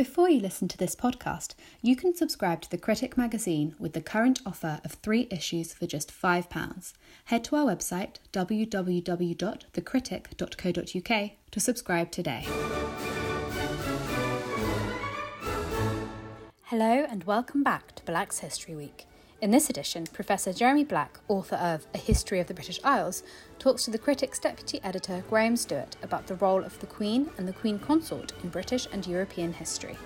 Before you listen to this podcast, you can subscribe to The Critic magazine with the current offer of three issues for just £5. Head to our website www.thecritic.co.uk to subscribe today. Hello, and welcome back to Black's History Week. In this edition, Professor Jeremy Black, author of A History of the British Isles, talks to the Critic's deputy editor Graham Stewart about the role of the Queen and the Queen Consort in British and European history.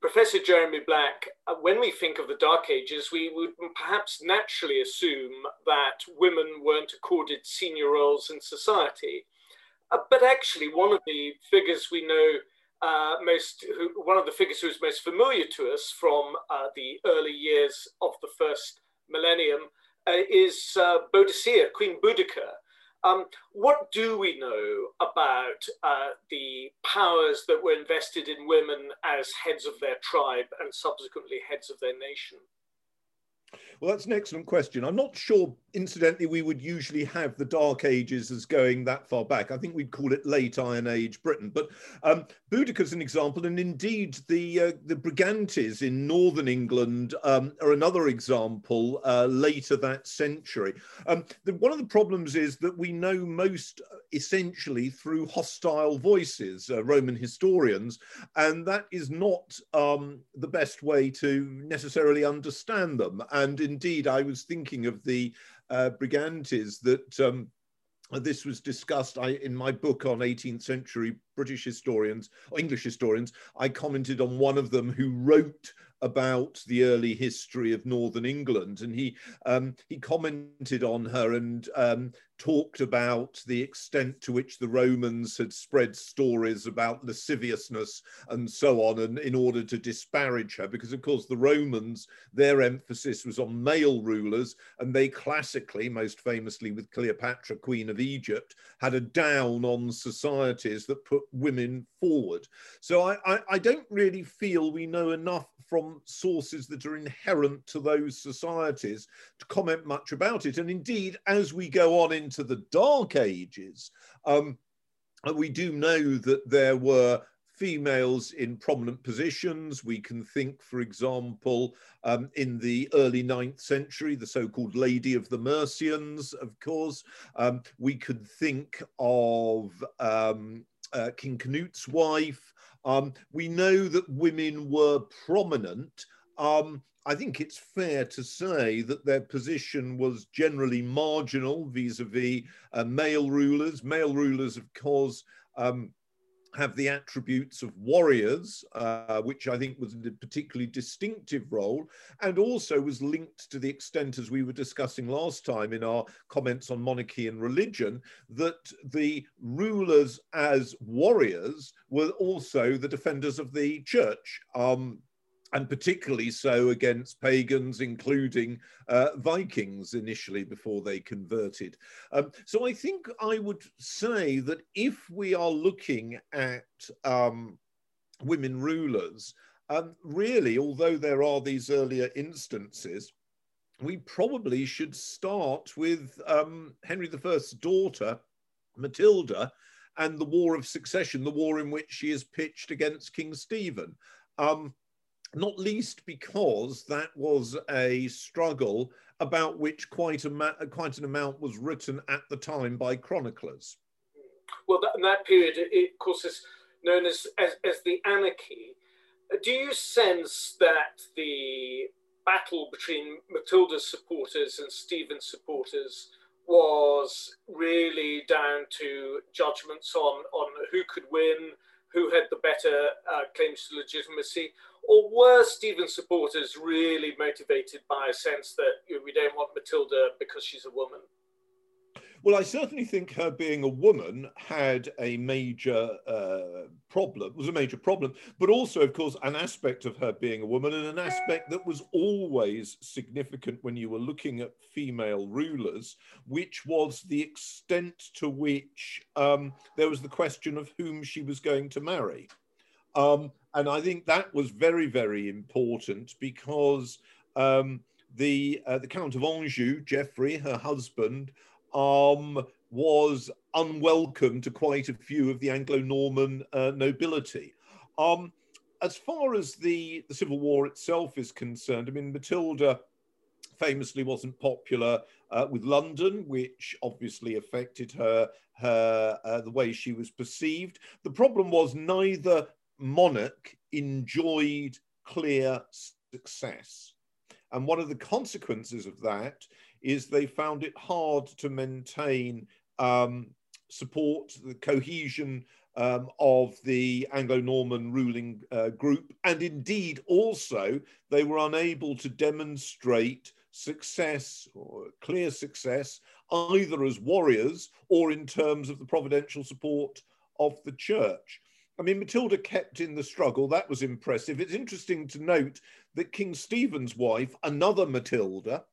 Professor Jeremy Black, uh, when we think of the Dark Ages, we would perhaps naturally assume that women weren't accorded senior roles in society. Uh, but actually, one of the figures we know uh, most, who, one of the figures who is most familiar to us from uh, the early years of the first millennium uh, is uh, Boadicea, Queen Boudica. Um, what do we know about uh, the powers that were invested in women as heads of their tribe and subsequently heads of their nation? Well, that's an excellent question. I'm not sure, incidentally, we would usually have the Dark Ages as going that far back. I think we'd call it late Iron Age Britain. But um, Boudica's an example, and indeed the uh, the Brigantes in northern England um, are another example uh, later that century. Um, the, one of the problems is that we know most uh, essentially through hostile voices, uh, Roman historians, and that is not um, the best way to necessarily understand them. And indeed, I was thinking of the uh, Brigantes that um, this was discussed I, in my book on 18th century British historians, or English historians. I commented on one of them who wrote about the early history of Northern England, and he um, he commented on her and um, talked about the extent to which the Romans had spread stories about lasciviousness and so on, and in order to disparage her, because of course the Romans, their emphasis was on male rulers, and they classically, most famously with Cleopatra, Queen of Egypt, had a down on societies that put women forward. So I, I, I don't really feel we know enough from sources that are inherent to those societies to comment much about it. And indeed, as we go on into the Dark Ages, um, we do know that there were females in prominent positions. We can think, for example, um, in the early 9th century, the so called Lady of the Mercians, of course. Um, we could think of um, uh, King Canute's wife. Um, we know that women were prominent. Um, I think it's fair to say that their position was generally marginal vis-a-vis uh, male rulers. Male rulers, of course, um, have the attributes of warriors, uh, which I think was a particularly distinctive role, and also was linked to the extent, as we were discussing last time in our comments on monarchy and religion, that the rulers as warriors were also the defenders of the church. Um, and particularly so against pagans, including uh, Vikings initially before they converted. Um, so I think I would say that if we are looking at um, women rulers, um, really, although there are these earlier instances, we probably should start with um, Henry I's daughter, Matilda, and the War of Succession, the war in which she is pitched against King Stephen. Um, not least because that was a struggle about which quite, a quite an amount was written at the time by chroniclers. Well, that, that period, it, of course, is known as, as, as the anarchy. Uh, do you sense that the battle between Matilda's supporters and Stephen's supporters was really down to judgments on, on who could win, who had the better uh, claims to legitimacy, or were Stephen supporters really motivated by a sense that you know, we don't want Matilda because she's a woman? Well, I certainly think her being a woman had a major uh, problem, was a major problem, but also, of course, an aspect of her being a woman and an aspect that was always significant when you were looking at female rulers, which was the extent to which um, there was the question of whom she was going to marry. Um, and I think that was very, very important because um, the uh, the Count of Anjou, Geoffrey, her husband, um, was unwelcome to quite a few of the Anglo-Norman uh, nobility. Um, as far as the, the Civil War itself is concerned, I mean, Matilda famously wasn't popular uh, with London, which obviously affected her, her uh, the way she was perceived. The problem was neither monarch enjoyed clear success. And one of the consequences of that is they found it hard to maintain um, support, the cohesion um, of the Anglo-Norman ruling uh, group. And indeed, also, they were unable to demonstrate success or clear success, either as warriors or in terms of the providential support of the church. I mean, Matilda kept in the struggle. That was impressive. It's interesting to note that King Stephen's wife, another Matilda,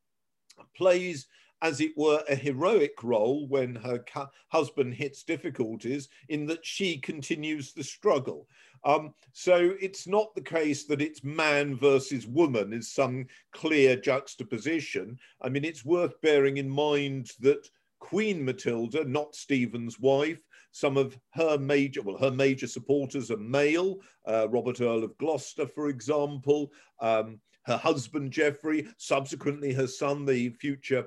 plays, as it were, a heroic role when her husband hits difficulties, in that she continues the struggle. Um, so it's not the case that it's man versus woman is some clear juxtaposition. I mean, it's worth bearing in mind that Queen Matilda, not Stephen's wife, some of her major, well, her major supporters are male, uh, Robert Earl of Gloucester, for example, um, her husband Geoffrey, subsequently her son, the future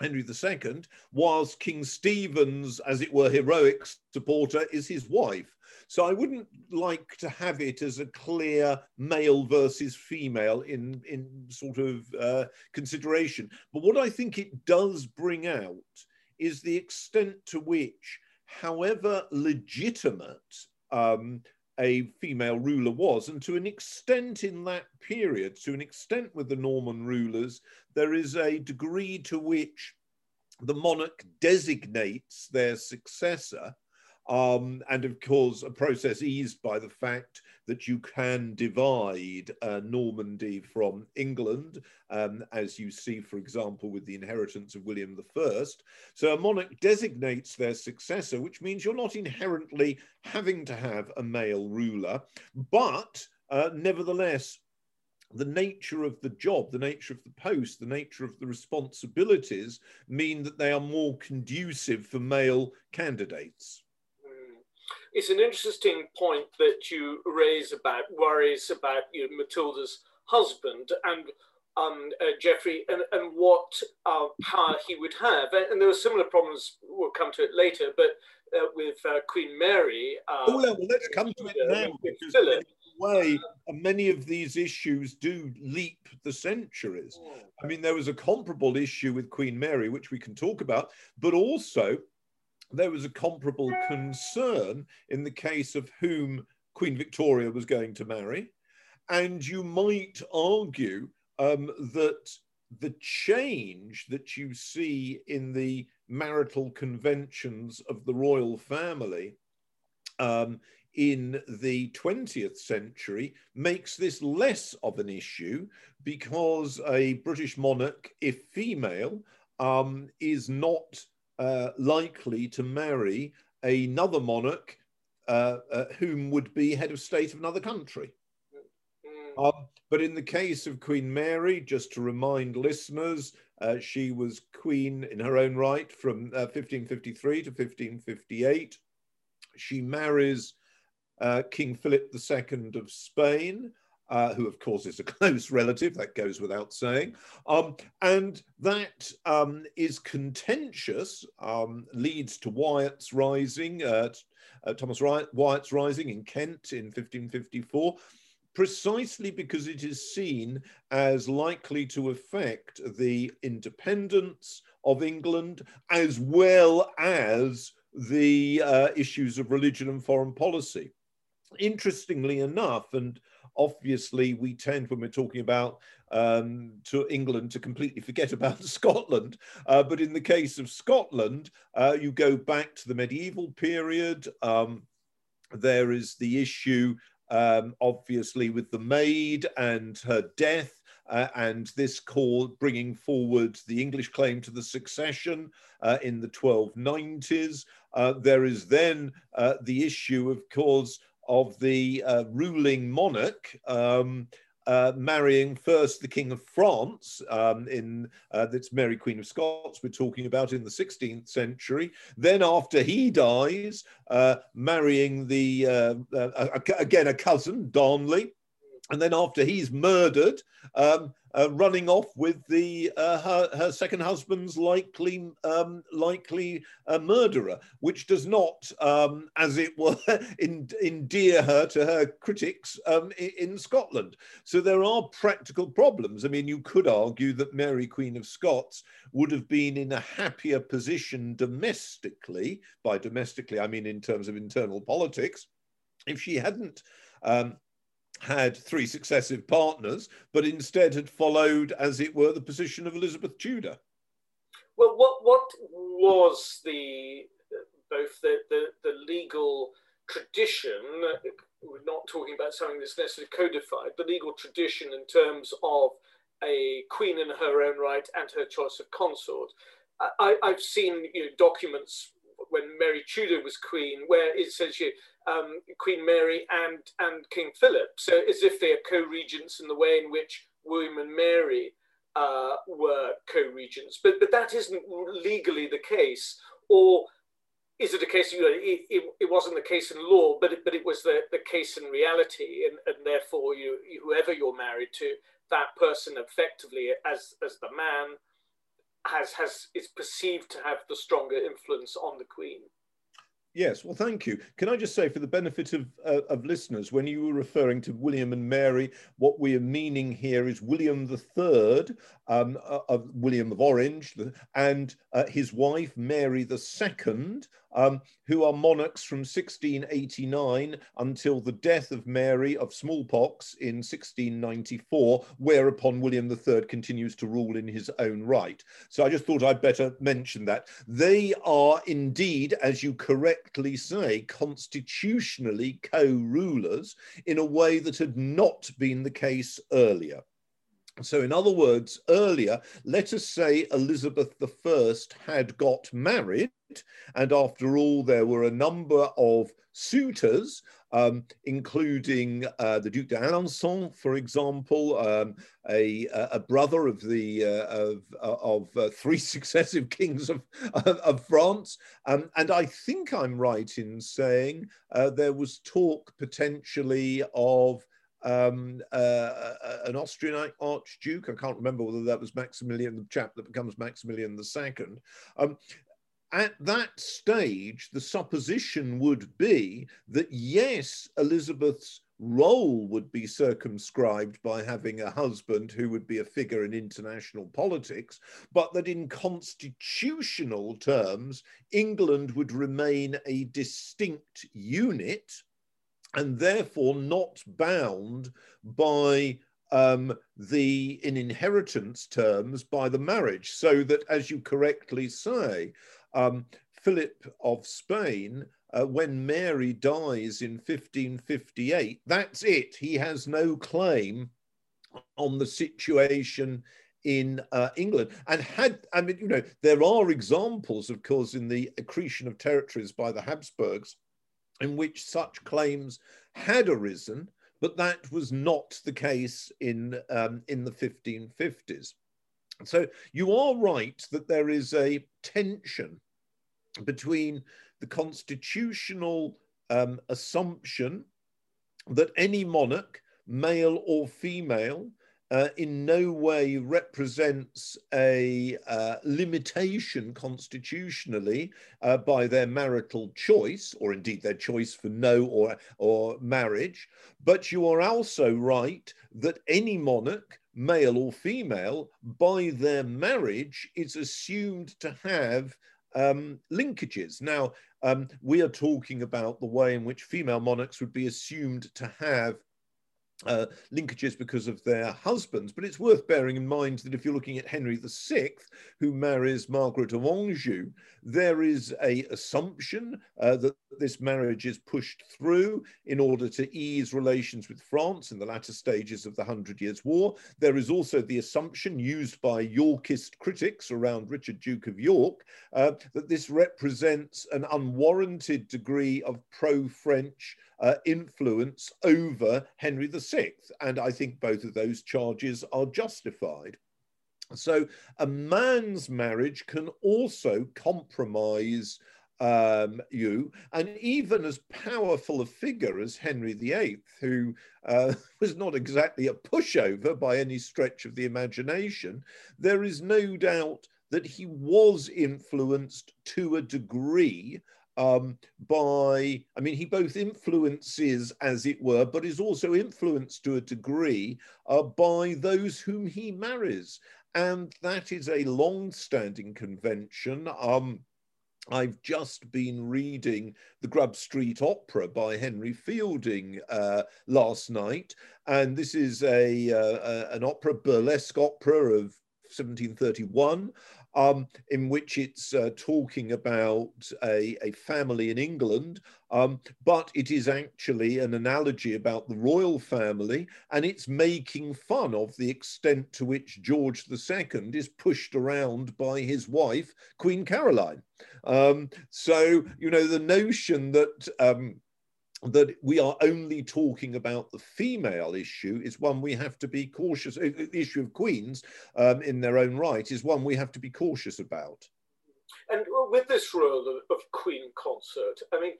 Henry II, whilst King Stephen's, as it were, heroic supporter is his wife. So I wouldn't like to have it as a clear male versus female in, in sort of uh, consideration. But what I think it does bring out is the extent to which, however legitimate um, a female ruler was. And to an extent in that period, to an extent with the Norman rulers, there is a degree to which the monarch designates their successor um, and of course, a process eased by the fact that you can divide uh, Normandy from England, um, as you see, for example, with the inheritance of William I. So a monarch designates their successor, which means you're not inherently having to have a male ruler, but uh, nevertheless, the nature of the job, the nature of the post, the nature of the responsibilities mean that they are more conducive for male candidates it's an interesting point that you raise about worries about you know, Matilda's husband and um, uh, Geoffrey and, and what uh, power he would have. And, and, there were similar problems, we'll come to it later, but uh, with uh, Queen Mary. Uh, oh, well, let's come to it now. Because Philip, way, many of these issues do leap the centuries. Hmm. I mean, there was a comparable issue with Queen Mary, which we can talk about, but also there was a comparable concern in the case of whom Queen Victoria was going to marry. And you might argue um, that the change that you see in the marital conventions of the royal family um, in the 20th century makes this less of an issue because a British monarch, if female, um, is not uh, likely to marry another monarch uh, uh, whom would be head of state of another country. Mm. Um, but in the case of Queen Mary, just to remind listeners, uh, she was queen in her own right from 1553 uh, to 1558. She marries uh, King Philip II of Spain, uh, who of course is a close relative, that goes without saying. Um, and that um, is contentious, um, leads to Wyatt's rising, uh, uh, Thomas Wyatt's rising in Kent in 1554, precisely because it is seen as likely to affect the independence of England as well as the uh, issues of religion and foreign policy. Interestingly enough, and obviously we tend when we're talking about um, to England to completely forget about Scotland. Uh, but in the case of Scotland, uh, you go back to the medieval period. Um, there is the issue, um, obviously, with the maid and her death. Uh, and this call bringing forward the English claim to the succession uh, in the 1290s. Uh, there is then uh, the issue, of course, of the uh, ruling monarch um, uh, marrying first the King of France um, in uh, that's Mary Queen of Scots we're talking about in the 16th century. Then after he dies, uh, marrying the uh, uh, again a cousin Darnley, and then after he's murdered, um, uh, running off with the uh, her, her, second husband's likely um, likely uh, murderer, which does not, um, as it were, endear her to her critics um, in, Scotland. So there are practical problems. I mean, you could argue that Mary Queen of Scots would have been in a happier position domestically. By domestically, I mean in terms of internal politics, if she hadn't. Um, had three successive partners, but instead had followed, as it were, the position of Elizabeth Tudor. Well, what what was the both the, the, the legal tradition? We're not talking about something that's necessarily codified. The legal tradition in terms of a queen in her own right and her choice of consort. I, have seen you know, documents when Mary Tudor was queen, where it says you um, Queen Mary and, and King Philip. So as if they are co-regents in the way in which William and Mary uh, were co-regents. But, but that isn't legally the case. Or is it a case, you know, it, it, it, wasn't the case in law, but it, but it was the, the case in reality. And, and therefore, you, whoever you're married to, that person effectively, as, as the man, has, has is perceived to have the stronger influence on the queen. Yes, well, thank you. Can I just say, for the benefit of, uh, of listeners, when you were referring to William and Mary, what we are meaning here is William III, um, uh, of William of Orange, and uh, his wife Mary II, um, who are monarchs from 1689 until the death of Mary of smallpox in 1694, whereupon William III continues to rule in his own right. So I just thought I'd better mention that. They are indeed, as you correctly say, constitutionally co rulers in a way that had not been the case earlier. So, in other words, earlier, let us say Elizabeth I had got married, and after all, there were a number of suitors, um, including uh, the Duc d'Alençon, for example, um, a, a, brother of the uh, of, uh, of uh, three successive kings of, of France. Um, and I think I'm right in saying uh, there was talk potentially of um, uh, uh, an Austrian archduke. I can't remember whether that was Maximilian, the chap that becomes Maximilian II. Um, at that stage, the supposition would be that yes, Elizabeth's role would be circumscribed by having a husband who would be a figure in international politics, but that in constitutional terms, England would remain a distinct unit and therefore not bound by um, the, in inheritance terms, by the marriage. So that, as you correctly say, um, Philip of Spain, uh, when Mary dies in 1558, that's it. He has no claim on the situation in uh, England. And had, I mean, you know, there are examples, of course, in the accretion of territories by the Habsburgs in which such claims had arisen, but that was not the case in, um, in the 1550s. So you are right that there is a tension between the constitutional um, assumption that any monarch, male or female, uh, in no way represents a uh, limitation constitutionally uh, by their marital choice, or indeed their choice for no or, or marriage. But you are also right that any monarch, male or female, by their marriage is assumed to have um, linkages. Now, um, we are talking about the way in which female monarchs would be assumed to have uh, linkages because of their husbands. But it's worth bearing in mind that if you're looking at Henry VI, who marries Margaret of Anjou, there is a assumption uh, that this marriage is pushed through in order to ease relations with France in the latter stages of the Hundred Years' War. There is also the assumption used by Yorkist critics around Richard, Duke of York, uh, that this represents an unwarranted degree of pro French uh, influence over Henry VI. And I think both of those charges are justified. So a man's marriage can also compromise um, you, and even as powerful a figure as Henry VIII, who uh, was not exactly a pushover by any stretch of the imagination, there is no doubt that he was influenced to a degree um, by, I mean, he both influences, as it were, but is also influenced to a degree uh, by those whom he marries. And that is a long standing convention. Um, I've just been reading the Grub Street Opera by Henry Fielding uh, last night, and this is a, uh, a, an opera, burlesque opera of 1731, um, in which it's uh, talking about a, a, family in England, um, but it is actually an analogy about the royal family, and it's making fun of the extent to which George II is pushed around by his wife, Queen Caroline. Um, so, you know, the notion that um, that we are only talking about the female issue is one we have to be cautious. The issue of queens um, in their own right is one we have to be cautious about. And with this role of, of queen consort, I mean,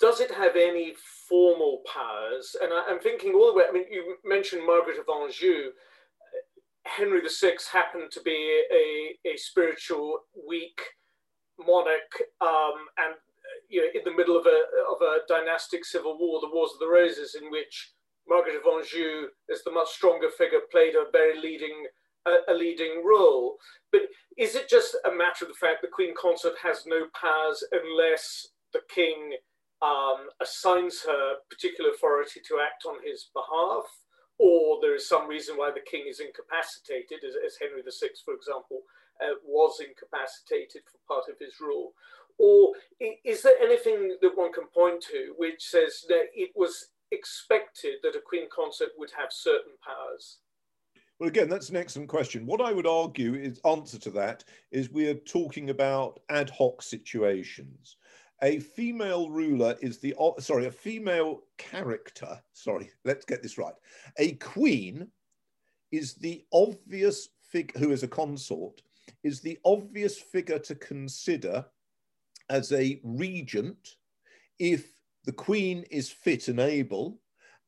does it have any formal powers? And I, am thinking all the way. I mean, you mentioned Margaret of Anjou. Henry VI happened to be a, a spiritual, weak monarch, um, and you know, in the middle of a, of a dynastic civil war, the Wars of the Roses, in which Margaret of Anjou, as the much stronger figure, played a very leading a, a leading role. But is it just a matter of the fact the Queen Consort has no powers unless the King um, assigns her particular authority to act on his behalf? Or there is some reason why the king is incapacitated, as, as Henry VI, for example, uh, was incapacitated for part of his rule. Or is there anything that one can point to which says that it was expected that a queen consort would have certain powers? Well, again, that's an excellent question. What I would argue is answer to that is we are talking about ad hoc situations. A female ruler is the sorry, a female character. Sorry, let's get this right. A queen is the obvious figure who is a consort is the obvious figure to consider as a regent if the queen is fit and able,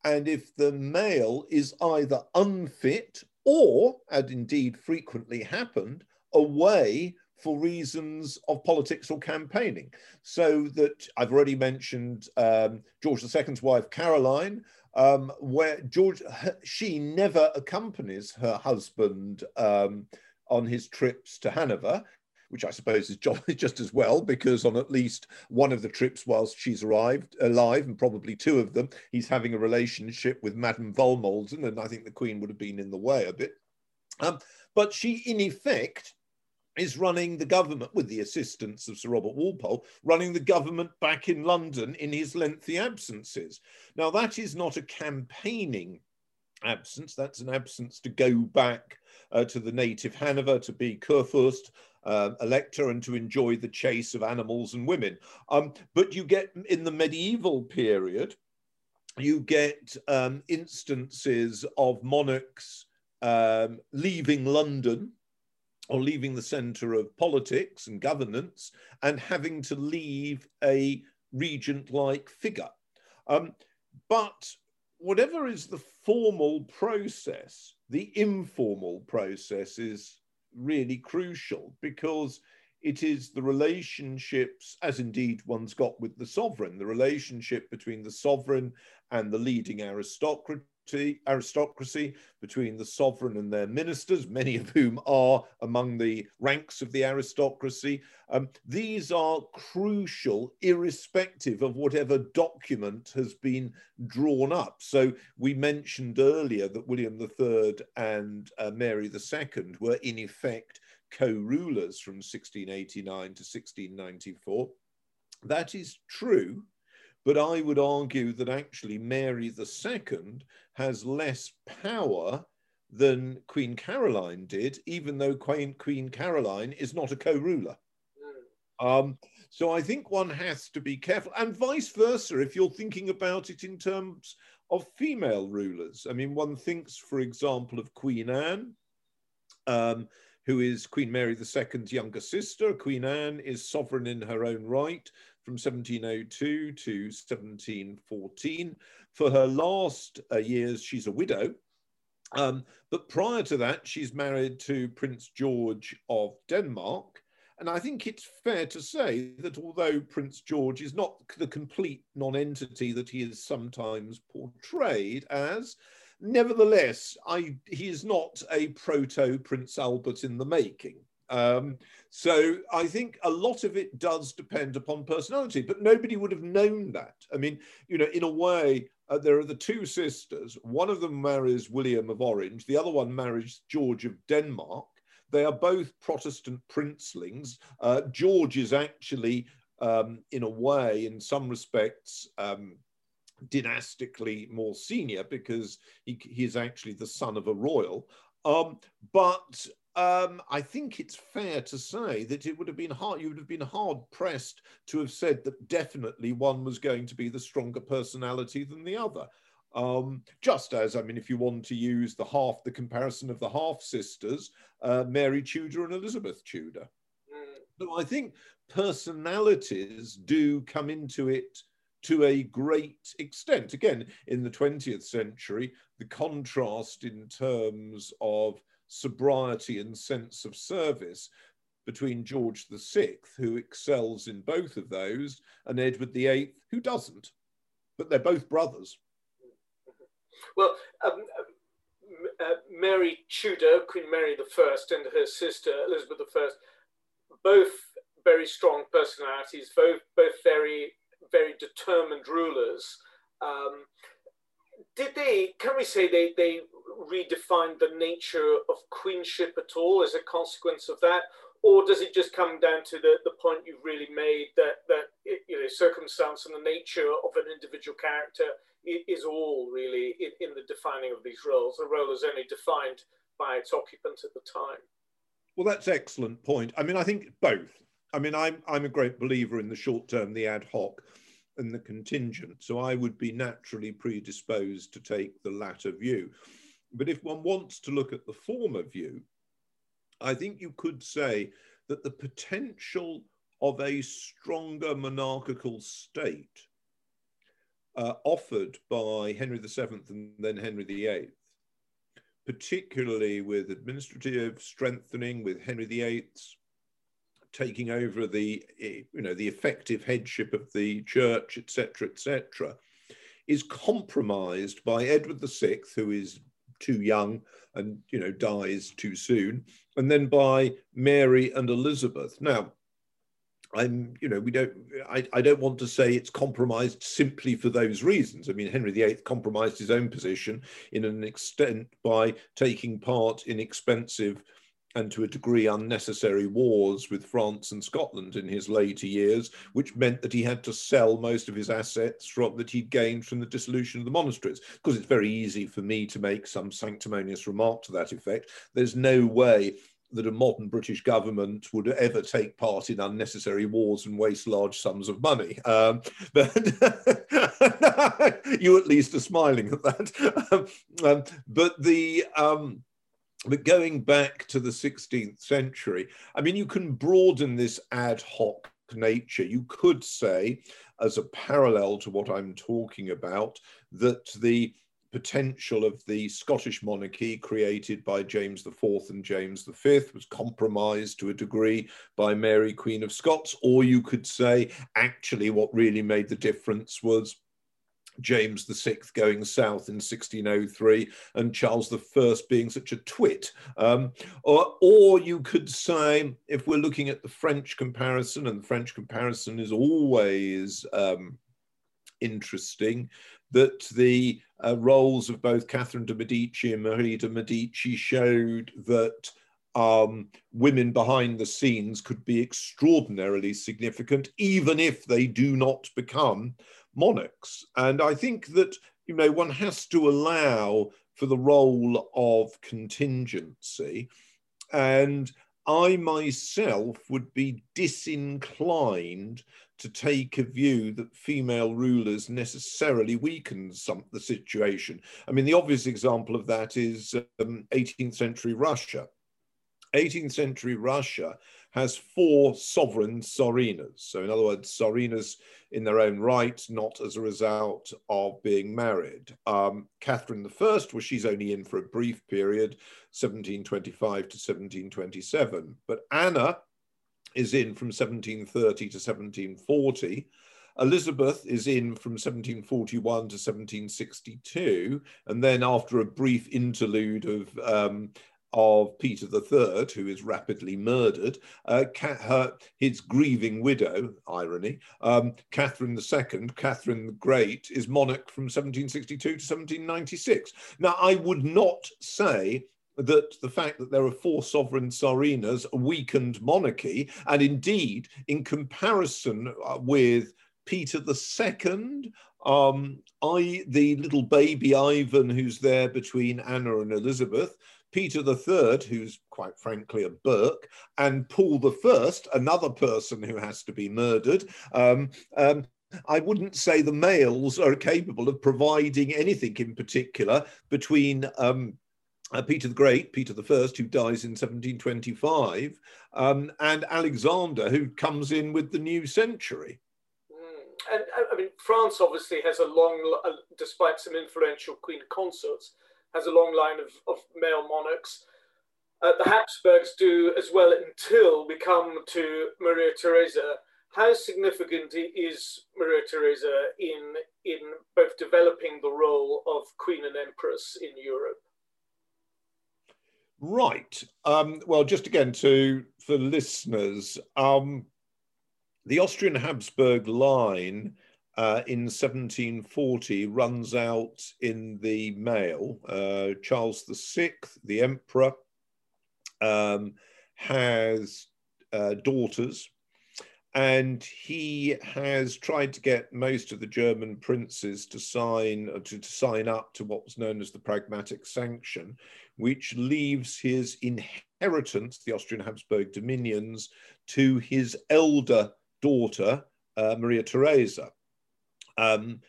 and if the male is either unfit or, as indeed frequently happened, away for reasons of politics or campaigning. So that I've already mentioned um, George II's wife, Caroline, um, where George, she never accompanies her husband um, on his trips to Hanover which I suppose is just as well, because on at least one of the trips whilst she's arrived alive, and probably two of them, he's having a relationship with Madame Walmoden, and I think the Queen would have been in the way a bit. Um, but she, in effect, is running the government with the assistance of Sir Robert Walpole, running the government back in London in his lengthy absences. Now, that is not a campaigning absence, that's an absence to go back uh, to the native Hanover, to be Kurfürst, uh, elector and to enjoy the chase of animals and women. Um, but you get in the medieval period, you get um, instances of monarchs um, leaving London or leaving the centre of politics and governance and having to leave a regent like figure. Um, but whatever is the formal process, the informal process is really crucial because it is the relationships, as indeed one's got with the sovereign, the relationship between the sovereign and the leading aristocracy, aristocracy, between the sovereign and their ministers, many of whom are among the ranks of the aristocracy. Um, these are crucial, irrespective of whatever document has been drawn up. So we mentioned earlier that William III and uh, Mary II were in effect co-rulers from 1689 to 1694. That is true but I would argue that actually Mary II has less power than Queen Caroline did, even though Queen, Queen Caroline is not a co ruler. Um, so I think one has to be careful, and vice versa, if you're thinking about it in terms of female rulers. I mean, one thinks, for example, of Queen Anne, um, who is Queen Mary II's younger sister. Queen Anne is sovereign in her own right from 1702 to 1714. For her last uh, years, she's a widow. Um, but prior to that, she's married to Prince George of Denmark. And I think it's fair to say that although Prince George is not the complete non-entity that he is sometimes portrayed as, nevertheless, I, he is not a proto Prince Albert in the making. Um, so I think a lot of it does depend upon personality, but nobody would have known that. I mean, you know, in a way, uh, there are the two sisters. One of them marries William of Orange, the other one marries George of Denmark. They are both Protestant princelings. Uh, George is actually, um, in a way, in some respects, um, dynastically more senior because he, he, is actually the son of a royal. Um, but um, I think it's fair to say that it would have been hard, you would have been hard pressed to have said that definitely one was going to be the stronger personality than the other. Um, just as, I mean, if you want to use the half, the comparison of the half sisters, uh, Mary Tudor and Elizabeth Tudor. Mm. So I think personalities do come into it to a great extent. Again, in the 20th century, the contrast in terms of sobriety and sense of service between George VI, who excels in both of those, and Edward VIII, who doesn't. But they're both brothers. Well, um, uh, Mary Tudor, Queen Mary I, and her sister Elizabeth I, both very strong personalities, both both very very determined rulers. Um, did they? Can we say they they redefined the nature of queenship at all as a consequence of that? Or does it just come down to the, the point you've really made that, that it, you know, circumstance and the nature of an individual character is all really in, in the defining of these roles? The role is only defined by its occupant at the time. Well, that's excellent point. I mean, I think both. I mean, I'm, I'm a great believer in the short term, the ad hoc and the contingent. So I would be naturally predisposed to take the latter view. But if one wants to look at the former view, I think you could say that the potential of a stronger monarchical state uh, offered by Henry VII and then Henry VIII, particularly with administrative strengthening, with Henry VIII's taking over the, you know, the effective headship of the church, etc., etc., is compromised by Edward VI, who is too young and you know dies too soon, and then by Mary and Elizabeth. Now, I'm you know we don't I, I don't want to say it's compromised simply for those reasons. I mean Henry VIII compromised his own position in an extent by taking part in expensive and to a degree unnecessary wars with France and Scotland in his later years, which meant that he had to sell most of his assets from, that he'd gained from the dissolution of the monasteries. Because it's very easy for me to make some sanctimonious remark to that effect. There's no way that a modern British government would ever take part in unnecessary wars and waste large sums of money. Um, but you at least are smiling at that. Um, but the um, but going back to the 16th century, I mean, you can broaden this ad hoc nature. You could say, as a parallel to what I'm talking about, that the potential of the Scottish monarchy created by James IV and James V was compromised to a degree by Mary, Queen of Scots. Or you could say, actually, what really made the difference was James VI going south in 1603 and Charles I being such a twit. Um, or, or you could say, if we're looking at the French comparison, and the French comparison is always um, interesting, that the uh, roles of both Catherine de' Medici and Marie de' Medici showed that um, women behind the scenes could be extraordinarily significant, even if they do not become monarchs. And I think that, you know, one has to allow for the role of contingency. And I myself would be disinclined to take a view that female rulers necessarily weaken some, the situation. I mean, the obvious example of that is um, 18th century Russia. 18th century Russia has four sovereign Tsarinas. So, in other words, Tsarinas in their own right, not as a result of being married. Um, Catherine I, well, she's only in for a brief period, 1725 to 1727. But Anna is in from 1730 to 1740. Elizabeth is in from 1741 to 1762, and then after a brief interlude of um, of Peter III, who is rapidly murdered, uh, her, his grieving widow, irony, um, Catherine II, Catherine the Great, is monarch from 1762 to 1796. Now, I would not say that the fact that there are four sovereign tsarinas weakened monarchy, and indeed, in comparison uh, with Peter II, um, I, the little baby Ivan who's there between Anna and Elizabeth, Peter III, who's quite frankly a berk, and Paul I, another person who has to be murdered. Um, um, I wouldn't say the males are capable of providing anything in particular between um, uh, Peter the Great, Peter the First, who dies in 1725, um, and Alexander, who comes in with the new century. Mm. And I mean, France obviously has a long, uh, despite some influential queen consorts, has a long line of, of male monarchs. Uh, the Habsburgs do as well until we come to Maria Theresa. How significant is Maria Theresa in, in both developing the role of queen and empress in Europe? Right. Um, well, just again to for listeners, um, the Austrian Habsburg line uh, in 1740 runs out in the male. Uh, Charles VI, the emperor, um, has uh, daughters, and he has tried to get most of the German princes to sign uh, to, to sign up to what was known as the Pragmatic Sanction, which leaves his inheritance, the Austrian Habsburg dominions, to his elder daughter, uh, Maria Theresa. Um,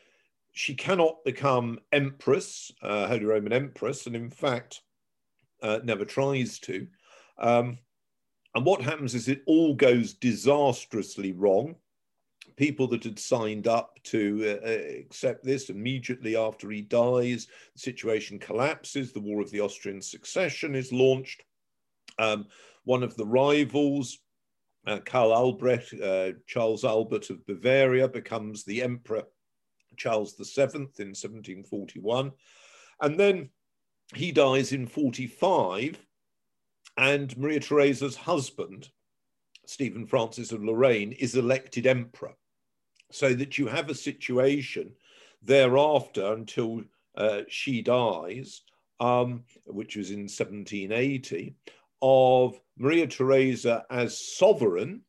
she cannot become empress, uh, Holy Roman Empress, and in fact, uh, never tries to. Um, and what happens is it all goes disastrously wrong. People that had signed up to uh, uh accept this immediately after he dies, the situation collapses. The War of the Austrian Succession is launched. Um, one of the rivals, uh, Karl Albrecht, uh, Charles Albert of Bavaria, becomes the emperor Charles VII in 1741. And then he dies in 45, and Maria Theresa's husband, Stephen Francis of Lorraine, is elected emperor. So that you have a situation thereafter until uh, she dies, um, which was in 1780, of Maria Theresa as sovereign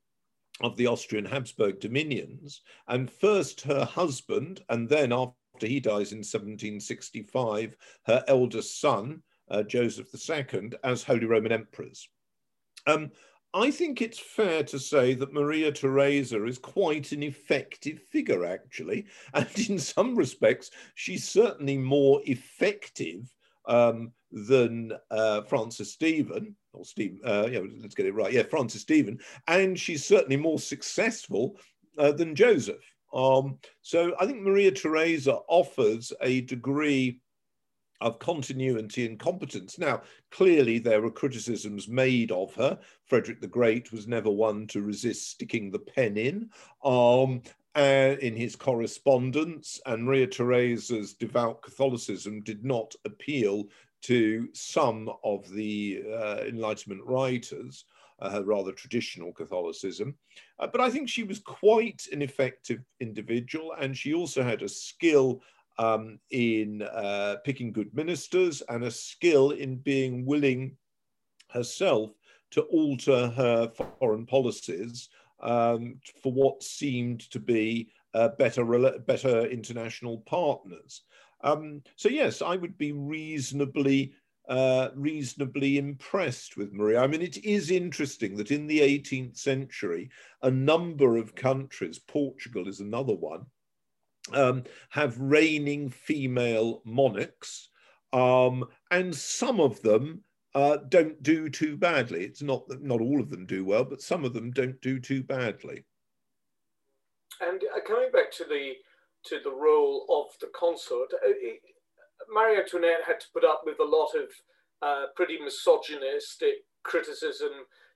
of the Austrian Habsburg dominions, and first her husband, and then after he dies in 1765, her eldest son, uh, Joseph II, as Holy Roman Emperors. Um, I think it's fair to say that Maria Theresa is quite an effective figure, actually. And in some respects, she's certainly more effective um, than uh, Francis Stephen, or Stephen, uh, yeah, let's get it right. Yeah, Francis Stephen, and she's certainly more successful uh, than Joseph. Um, so I think Maria Theresa offers a degree of continuity and competence. Now, clearly, there were criticisms made of her. Frederick the Great was never one to resist sticking the pen in. Um, uh, in his correspondence, and Maria Theresa's devout Catholicism did not appeal to some of the uh, Enlightenment writers, uh, rather traditional Catholicism. Uh, but I think she was quite an effective individual, and she also had a skill um, in uh, picking good ministers and a skill in being willing herself to alter her foreign policies um, for what seemed to be uh, better, better international partners. Um, so yes, I would be reasonably uh, reasonably impressed with Maria. I mean, it is interesting that in the 18th century, a number of countries, Portugal is another one, um, have reigning female monarchs, um, and some of them uh, don't do too badly. It's not that not all of them do well, but some of them don't do too badly. And uh, coming back to the to the role of the consort, uh, it, Marie Antoinette had to put up with a lot of uh, pretty misogynistic criticism,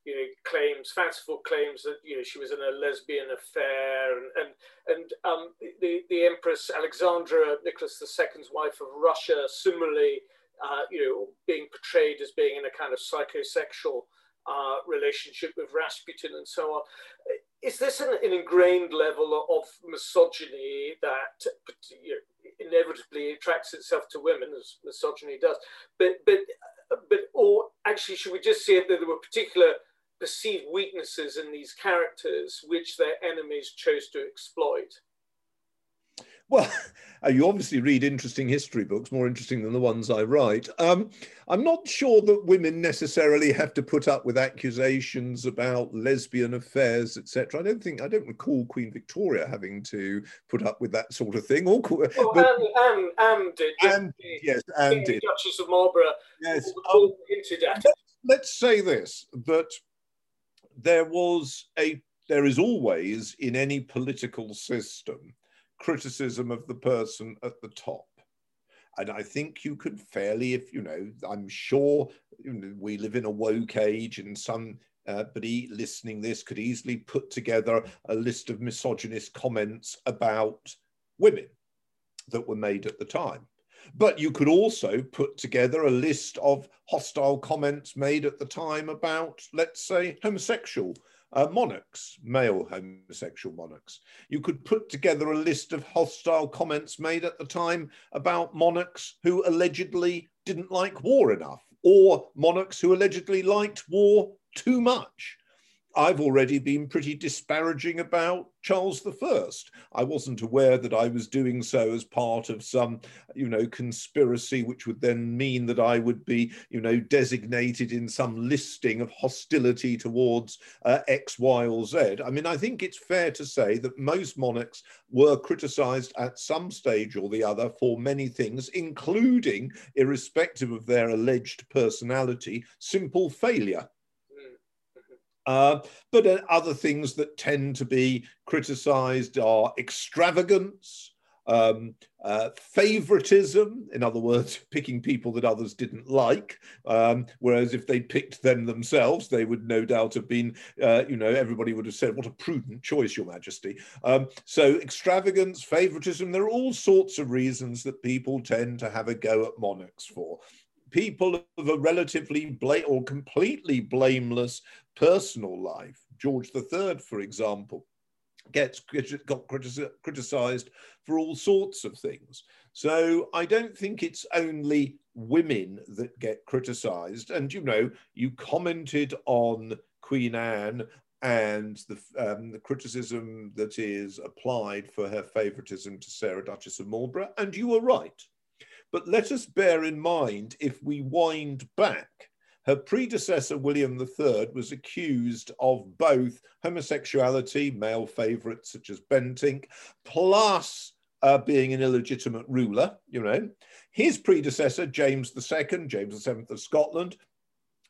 you know, claims, fanciful claims that you know she was in a lesbian affair, and and and um, the the Empress Alexandra, Nicholas II's wife of Russia, similarly, uh, you know, being portrayed as being in a kind of psychosexual uh, relationship with Rasputin and so on. Is this an, an ingrained level of misogyny that inevitably attracts itself to women, as misogyny does? But but but or actually, should we just see that there were particular perceived weaknesses in these characters which their enemies chose to exploit? Well, you obviously read interesting history books, more interesting than the ones I write. Um, I'm not sure that women necessarily have to put up with accusations about lesbian affairs, etc. I don't think I don't recall Queen Victoria having to put up with that sort of thing. Or, but, Anne, Anne, Anne did. Anne, yes, Anne did. Duchess of Marlborough. Yes. Um, let's say this: that there was a there is always in any political system criticism of the person at the top. And I think you could fairly, if you know, I'm sure we live in a woke age, and somebody uh, listening this could easily put together a list of misogynist comments about women that were made at the time. But you could also put together a list of hostile comments made at the time about, let's say, homosexual uh, monarchs, male homosexual monarchs. You could put together a list of hostile comments made at the time about monarchs who allegedly didn't like war enough, or monarchs who allegedly liked war too much. I've already been pretty disparaging about Charles I. I wasn't aware that I was doing so as part of some, you know, conspiracy, which would then mean that I would be, you know, designated in some listing of hostility towards uh, X, Y, or Z. I mean, I think it's fair to say that most monarchs were criticized at some stage or the other for many things, including, irrespective of their alleged personality, simple failure. Uh, but other things that tend to be criticized are extravagance, um, uh, favoritism, in other words, picking people that others didn't like. Um, whereas if they picked them themselves, they would no doubt have been, uh, you know, everybody would have said, What a prudent choice, Your Majesty. Um, so, extravagance, favoritism, there are all sorts of reasons that people tend to have a go at monarchs for people of a relatively bla- or completely blameless personal life. George III, for example, gets got criticized for all sorts of things. So I don't think it's only women that get criticized. And you know, you commented on Queen Anne and the, um, the criticism that is applied for her favoritism to Sarah, Duchess of Marlborough, and you were right. But let us bear in mind, if we wind back, her predecessor, William III, was accused of both homosexuality, male favourites such as Bentinck, plus uh, being an illegitimate ruler, you know. His predecessor, James II, James VII of Scotland,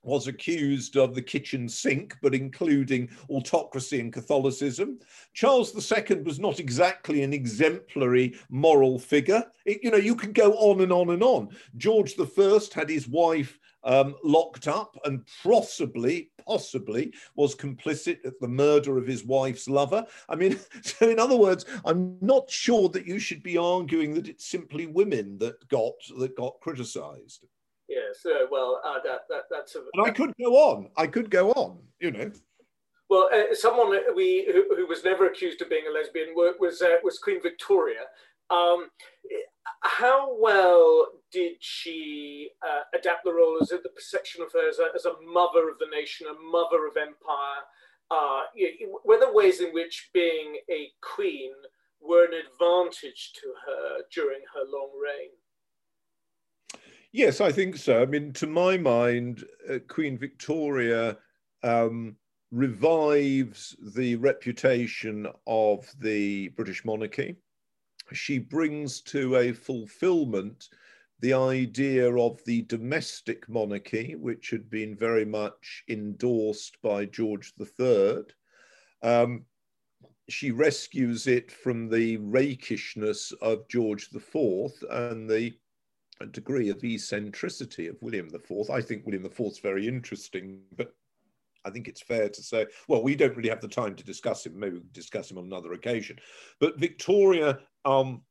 was accused of the kitchen sink, but including autocracy and Catholicism. Charles II was not exactly an exemplary moral figure. It, you know, you can go on and on and on. George I had his wife um, locked up and possibly, possibly was complicit at the murder of his wife's lover. I mean, so in other words, I'm not sure that you should be arguing that it's simply women that got that got criticised. Yes, uh, well, uh, that, that that's. A, and I could go on. I could go on. You know. Well, uh, someone we who, who, was never accused of being a lesbian was uh, was Queen Victoria. Um, how well did she uh, adapt the role as the perception of her as a, as a, mother of the nation, a mother of empire? Uh, were there ways in which being a queen were an advantage to her during her long reign? Yes, I think so. I mean, to my mind, uh, Queen Victoria um, revives the reputation of the British monarchy. She brings to a fulfillment the idea of the domestic monarchy, which had been very much endorsed by George III. Um, she rescues it from the rakishness of George IV and the degree of eccentricity of William IV. I think William IV is very interesting, but I think it's fair to say, well, we don't really have the time to discuss him. Maybe we can discuss him on another occasion. But Victoria um,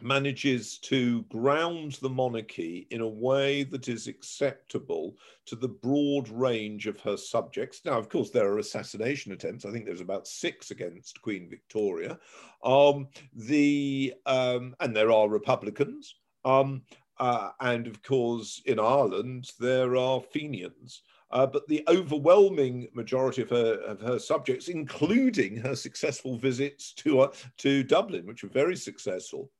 manages to ground the monarchy in a way that is acceptable to the broad range of her subjects. Now, of course, there are assassination attempts. I think there's about six against Queen Victoria. Um, the um, and there are Republicans. Um, uh, and of course, in Ireland, there are Fenians. Uh, but the overwhelming majority of her, of her subjects, including her successful visits to, uh, to Dublin, which were very successful,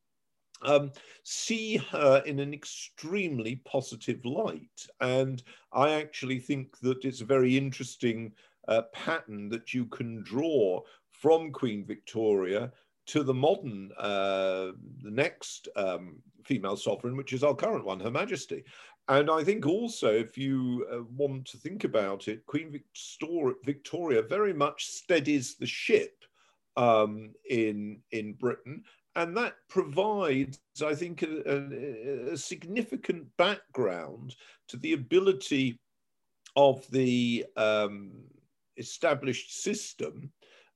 um, see her in an extremely positive light. And I actually think that it's a very interesting uh, pattern that you can draw from Queen Victoria to the modern, uh, the next um, female sovereign, which is our current one, Her Majesty. And I think also, if you uh, want to think about it, Queen Victoria, very much steadies the ship um, in, in Britain and that provides, I think, a, a, a, significant background to the ability of the um, established system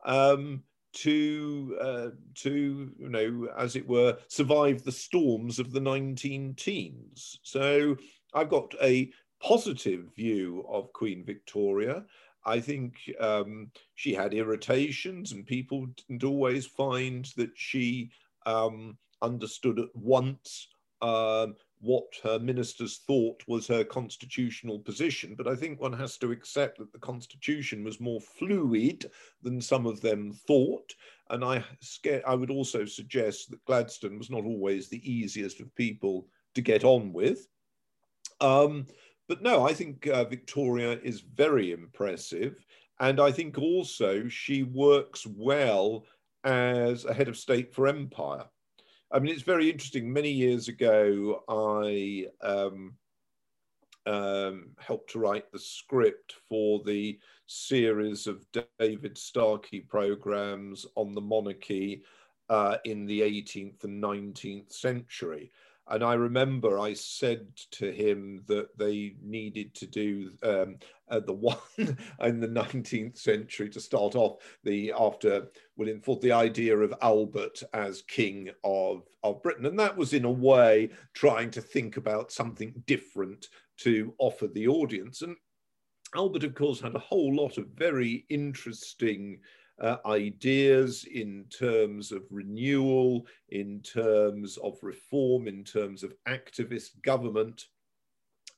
um, to, uh, to, you know, as it were, survive the storms of the 19 teens. So I've got a positive view of Queen Victoria. I think um, she had irritations, and people didn't always find that she um, understood at once um, what her ministers thought was her constitutional position. But I think one has to accept that the constitution was more fluid than some of them thought. And I, I would also suggest that Gladstone was not always the easiest of people to get on with. Um, but no, I think uh, Victoria is very impressive. And I think also she works well as a head of state for empire. I mean, it's very interesting. Many years ago, I um, um, helped to write the script for the series of David Starkey programs on the monarchy uh, in the 18th and 19th century. And I remember I said to him that they needed to do um, uh, the one in the 19th century to start off the after William IV, the idea of Albert as king of, of Britain. And that was in a way trying to think about something different to offer the audience. And Albert, of course, had a whole lot of very interesting uh, ideas in terms of renewal, in terms of reform, in terms of activist government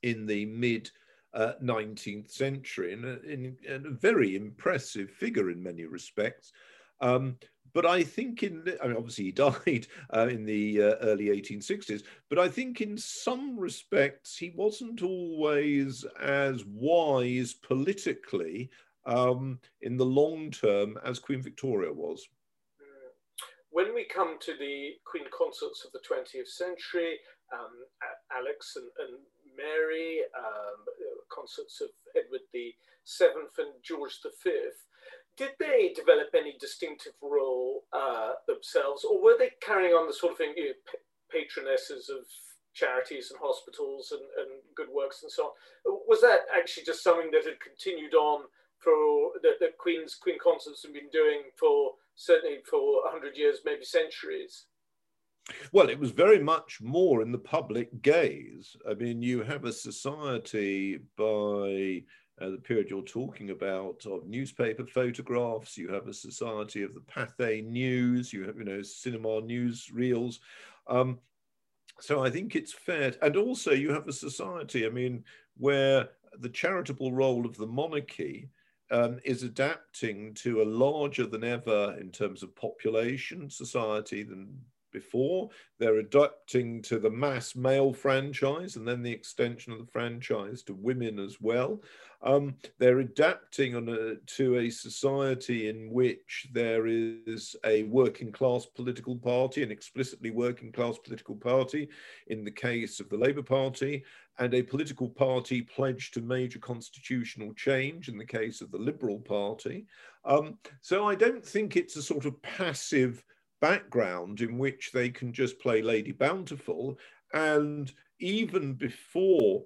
in the mid uh, 19th century, and a, in, a, very impressive figure in many respects. Um, but I think in, I mean, obviously he died uh, in the uh, early 1860s, but I think in some respects he wasn't always as wise politically um, in the long term as Queen Victoria was. When we come to the Queen consorts of the 20th century, um, Alex and, and Mary, um, consorts of Edward the Seventh and George the Fifth. did they develop any distinctive role uh, themselves, or were they carrying on the sort of thing, you know, patronesses of charities and hospitals and, and good works and so on? Was that actually just something that had continued on for that the Queen's Queen consorts have been doing for certainly for hundred years, maybe centuries. Well, it was very much more in the public gaze. I mean, you have a society by uh, the period you're talking about of newspaper photographs. You have a society of the Pathé News. You have, you know, cinema news reels. Um, so I think it's fair, and also you have a society. I mean, where the charitable role of the monarchy um, is adapting to a larger than ever in terms of population society than before. They're adapting to the mass male franchise and then the extension of the franchise to women as well. Um, they're adapting a, to a society in which there is a working class political party, an explicitly working class political party in the case of the Labour Party, and a political party pledged to major constitutional change in the case of the Liberal Party. Um, so I don't think it's a sort of passive background in which they can just play Lady Bountiful. And even before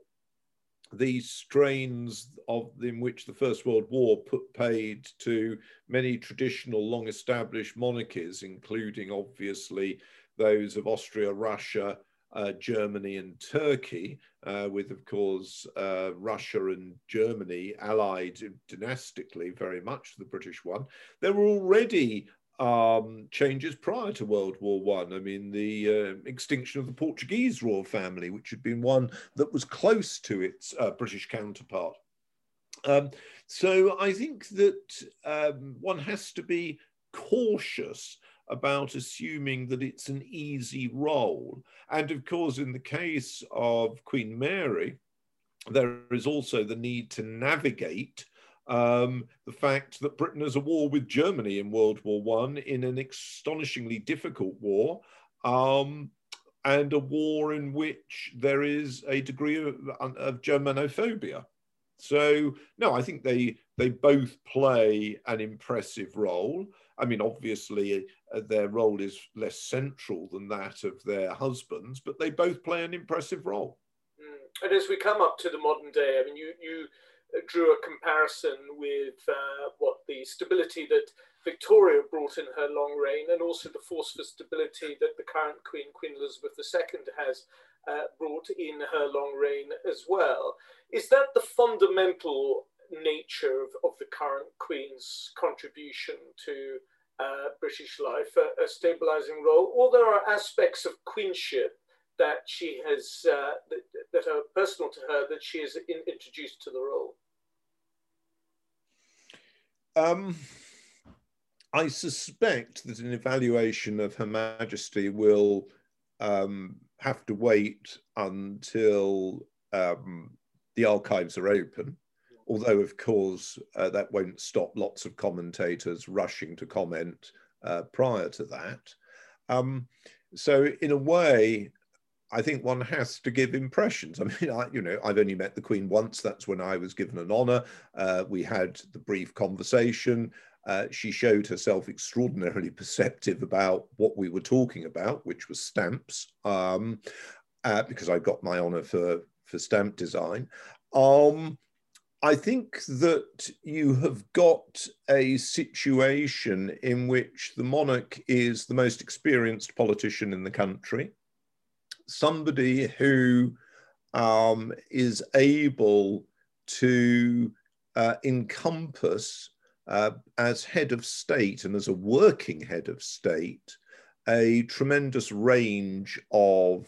these strains of in which the First World War put paid to many traditional, long-established monarchies, including obviously those of Austria, Russia, uh, Germany, and Turkey, uh, with of course uh, Russia and Germany allied dynastically very much to the British one. There were already um, changes prior to World War One. I. I mean, the uh, extinction of the Portuguese royal family, which had been one that was close to its uh, British counterpart. Um, so I think that um, one has to be cautious about assuming that it's an easy role. And of course, in the case of Queen Mary, there is also the need to navigate um, the fact that Britain has a war with Germany in World War One in an astonishingly difficult war, um, and a war in which there is a degree of, of Germanophobia. So no, I think they they both play an impressive role. I mean, obviously, uh, their role is less central than that of their husbands, but they both play an impressive role. Mm. And as we come up to the modern day, I mean, you you drew a comparison with uh, what the stability that Victoria brought in her long reign and also the force for stability that the current Queen, Queen Elizabeth II, has uh, brought in her long reign as well. Is that the fundamental nature of, of the current Queen's contribution to uh, British life, a, a stabilizing role, or there are aspects of queenship that she has uh, that, that, are personal to her that she has in, introduced to the role? Um, I suspect that an evaluation of Her Majesty will um, have to wait until um, the archives are open. Although, of course, uh, that won't stop lots of commentators rushing to comment uh, prior to that. Um, so, in a way, I think one has to give impressions. I mean, I, you know, I've only met the Queen once. That's when I was given an honour. Uh, we had the brief conversation. Uh, she showed herself extraordinarily perceptive about what we were talking about, which was stamps, um, uh, because I got my honour for for stamp design. Um, I think that you have got a situation in which the monarch is the most experienced politician in the country somebody who um, is able to uh, encompass uh, as head of state and as a working head of state a tremendous range of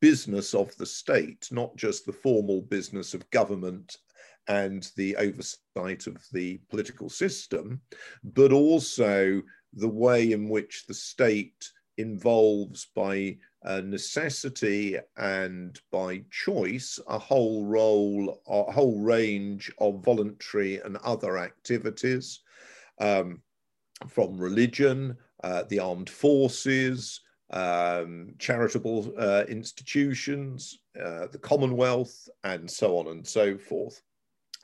business of the state, not just the formal business of government and the oversight of the political system, but also the way in which the state involves by uh, necessity and by choice a whole role, a whole range of voluntary and other activities um, from religion, uh, the armed forces, um, charitable uh, institutions, uh, the Commonwealth, and so on and so forth.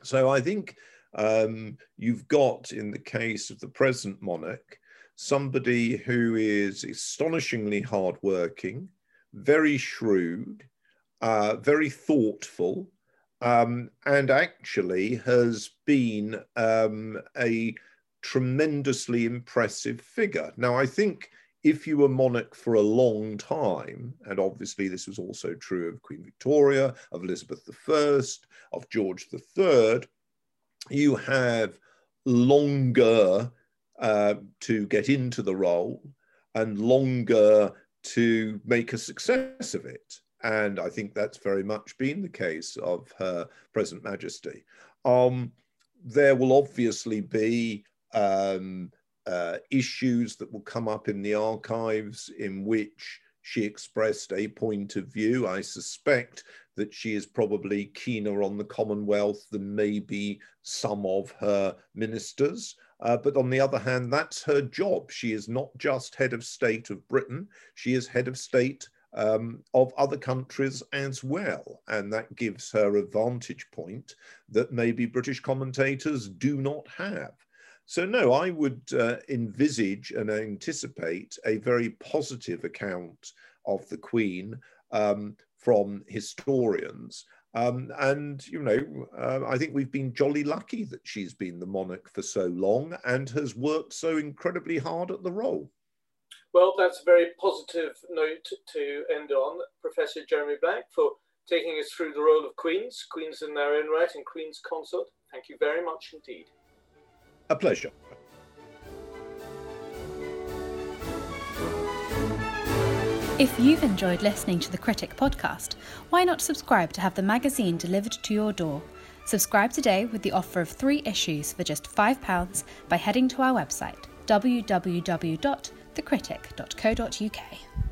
So I think um, you've got, in the case of the present monarch, somebody who is astonishingly hardworking, very shrewd, uh, very thoughtful, um, and actually has been um, a tremendously impressive figure. Now, I think if you were monarch for a long time, and obviously this was also true of Queen Victoria, of Elizabeth I, of George III, you have longer uh, to get into the role and longer to make a success of it. And I think that's very much been the case of Her Present Majesty. Um, there will obviously be um, uh, issues that will come up in the archives in which she expressed a point of view. I suspect that she is probably keener on the Commonwealth than maybe some of her ministers. Uh, but on the other hand, that's her job. She is not just head of state of Britain, she is head of state um, of other countries as well. And that gives her a vantage point that maybe British commentators do not have. So, no, I would uh, envisage and anticipate a very positive account of the Queen um, from historians. Um, and, you know, uh, I think we've been jolly lucky that she's been the monarch for so long and has worked so incredibly hard at the role. Well, that's a very positive note to end on. Professor Jeremy Black for taking us through the role of Queens, Queens in their own right, and Queen's Consort. Thank you very much indeed. A pleasure. If you've enjoyed listening to the Critic podcast, why not subscribe to have the magazine delivered to your door? Subscribe today with the offer of three issues for just £5 by heading to our website www.thecritic.co.uk.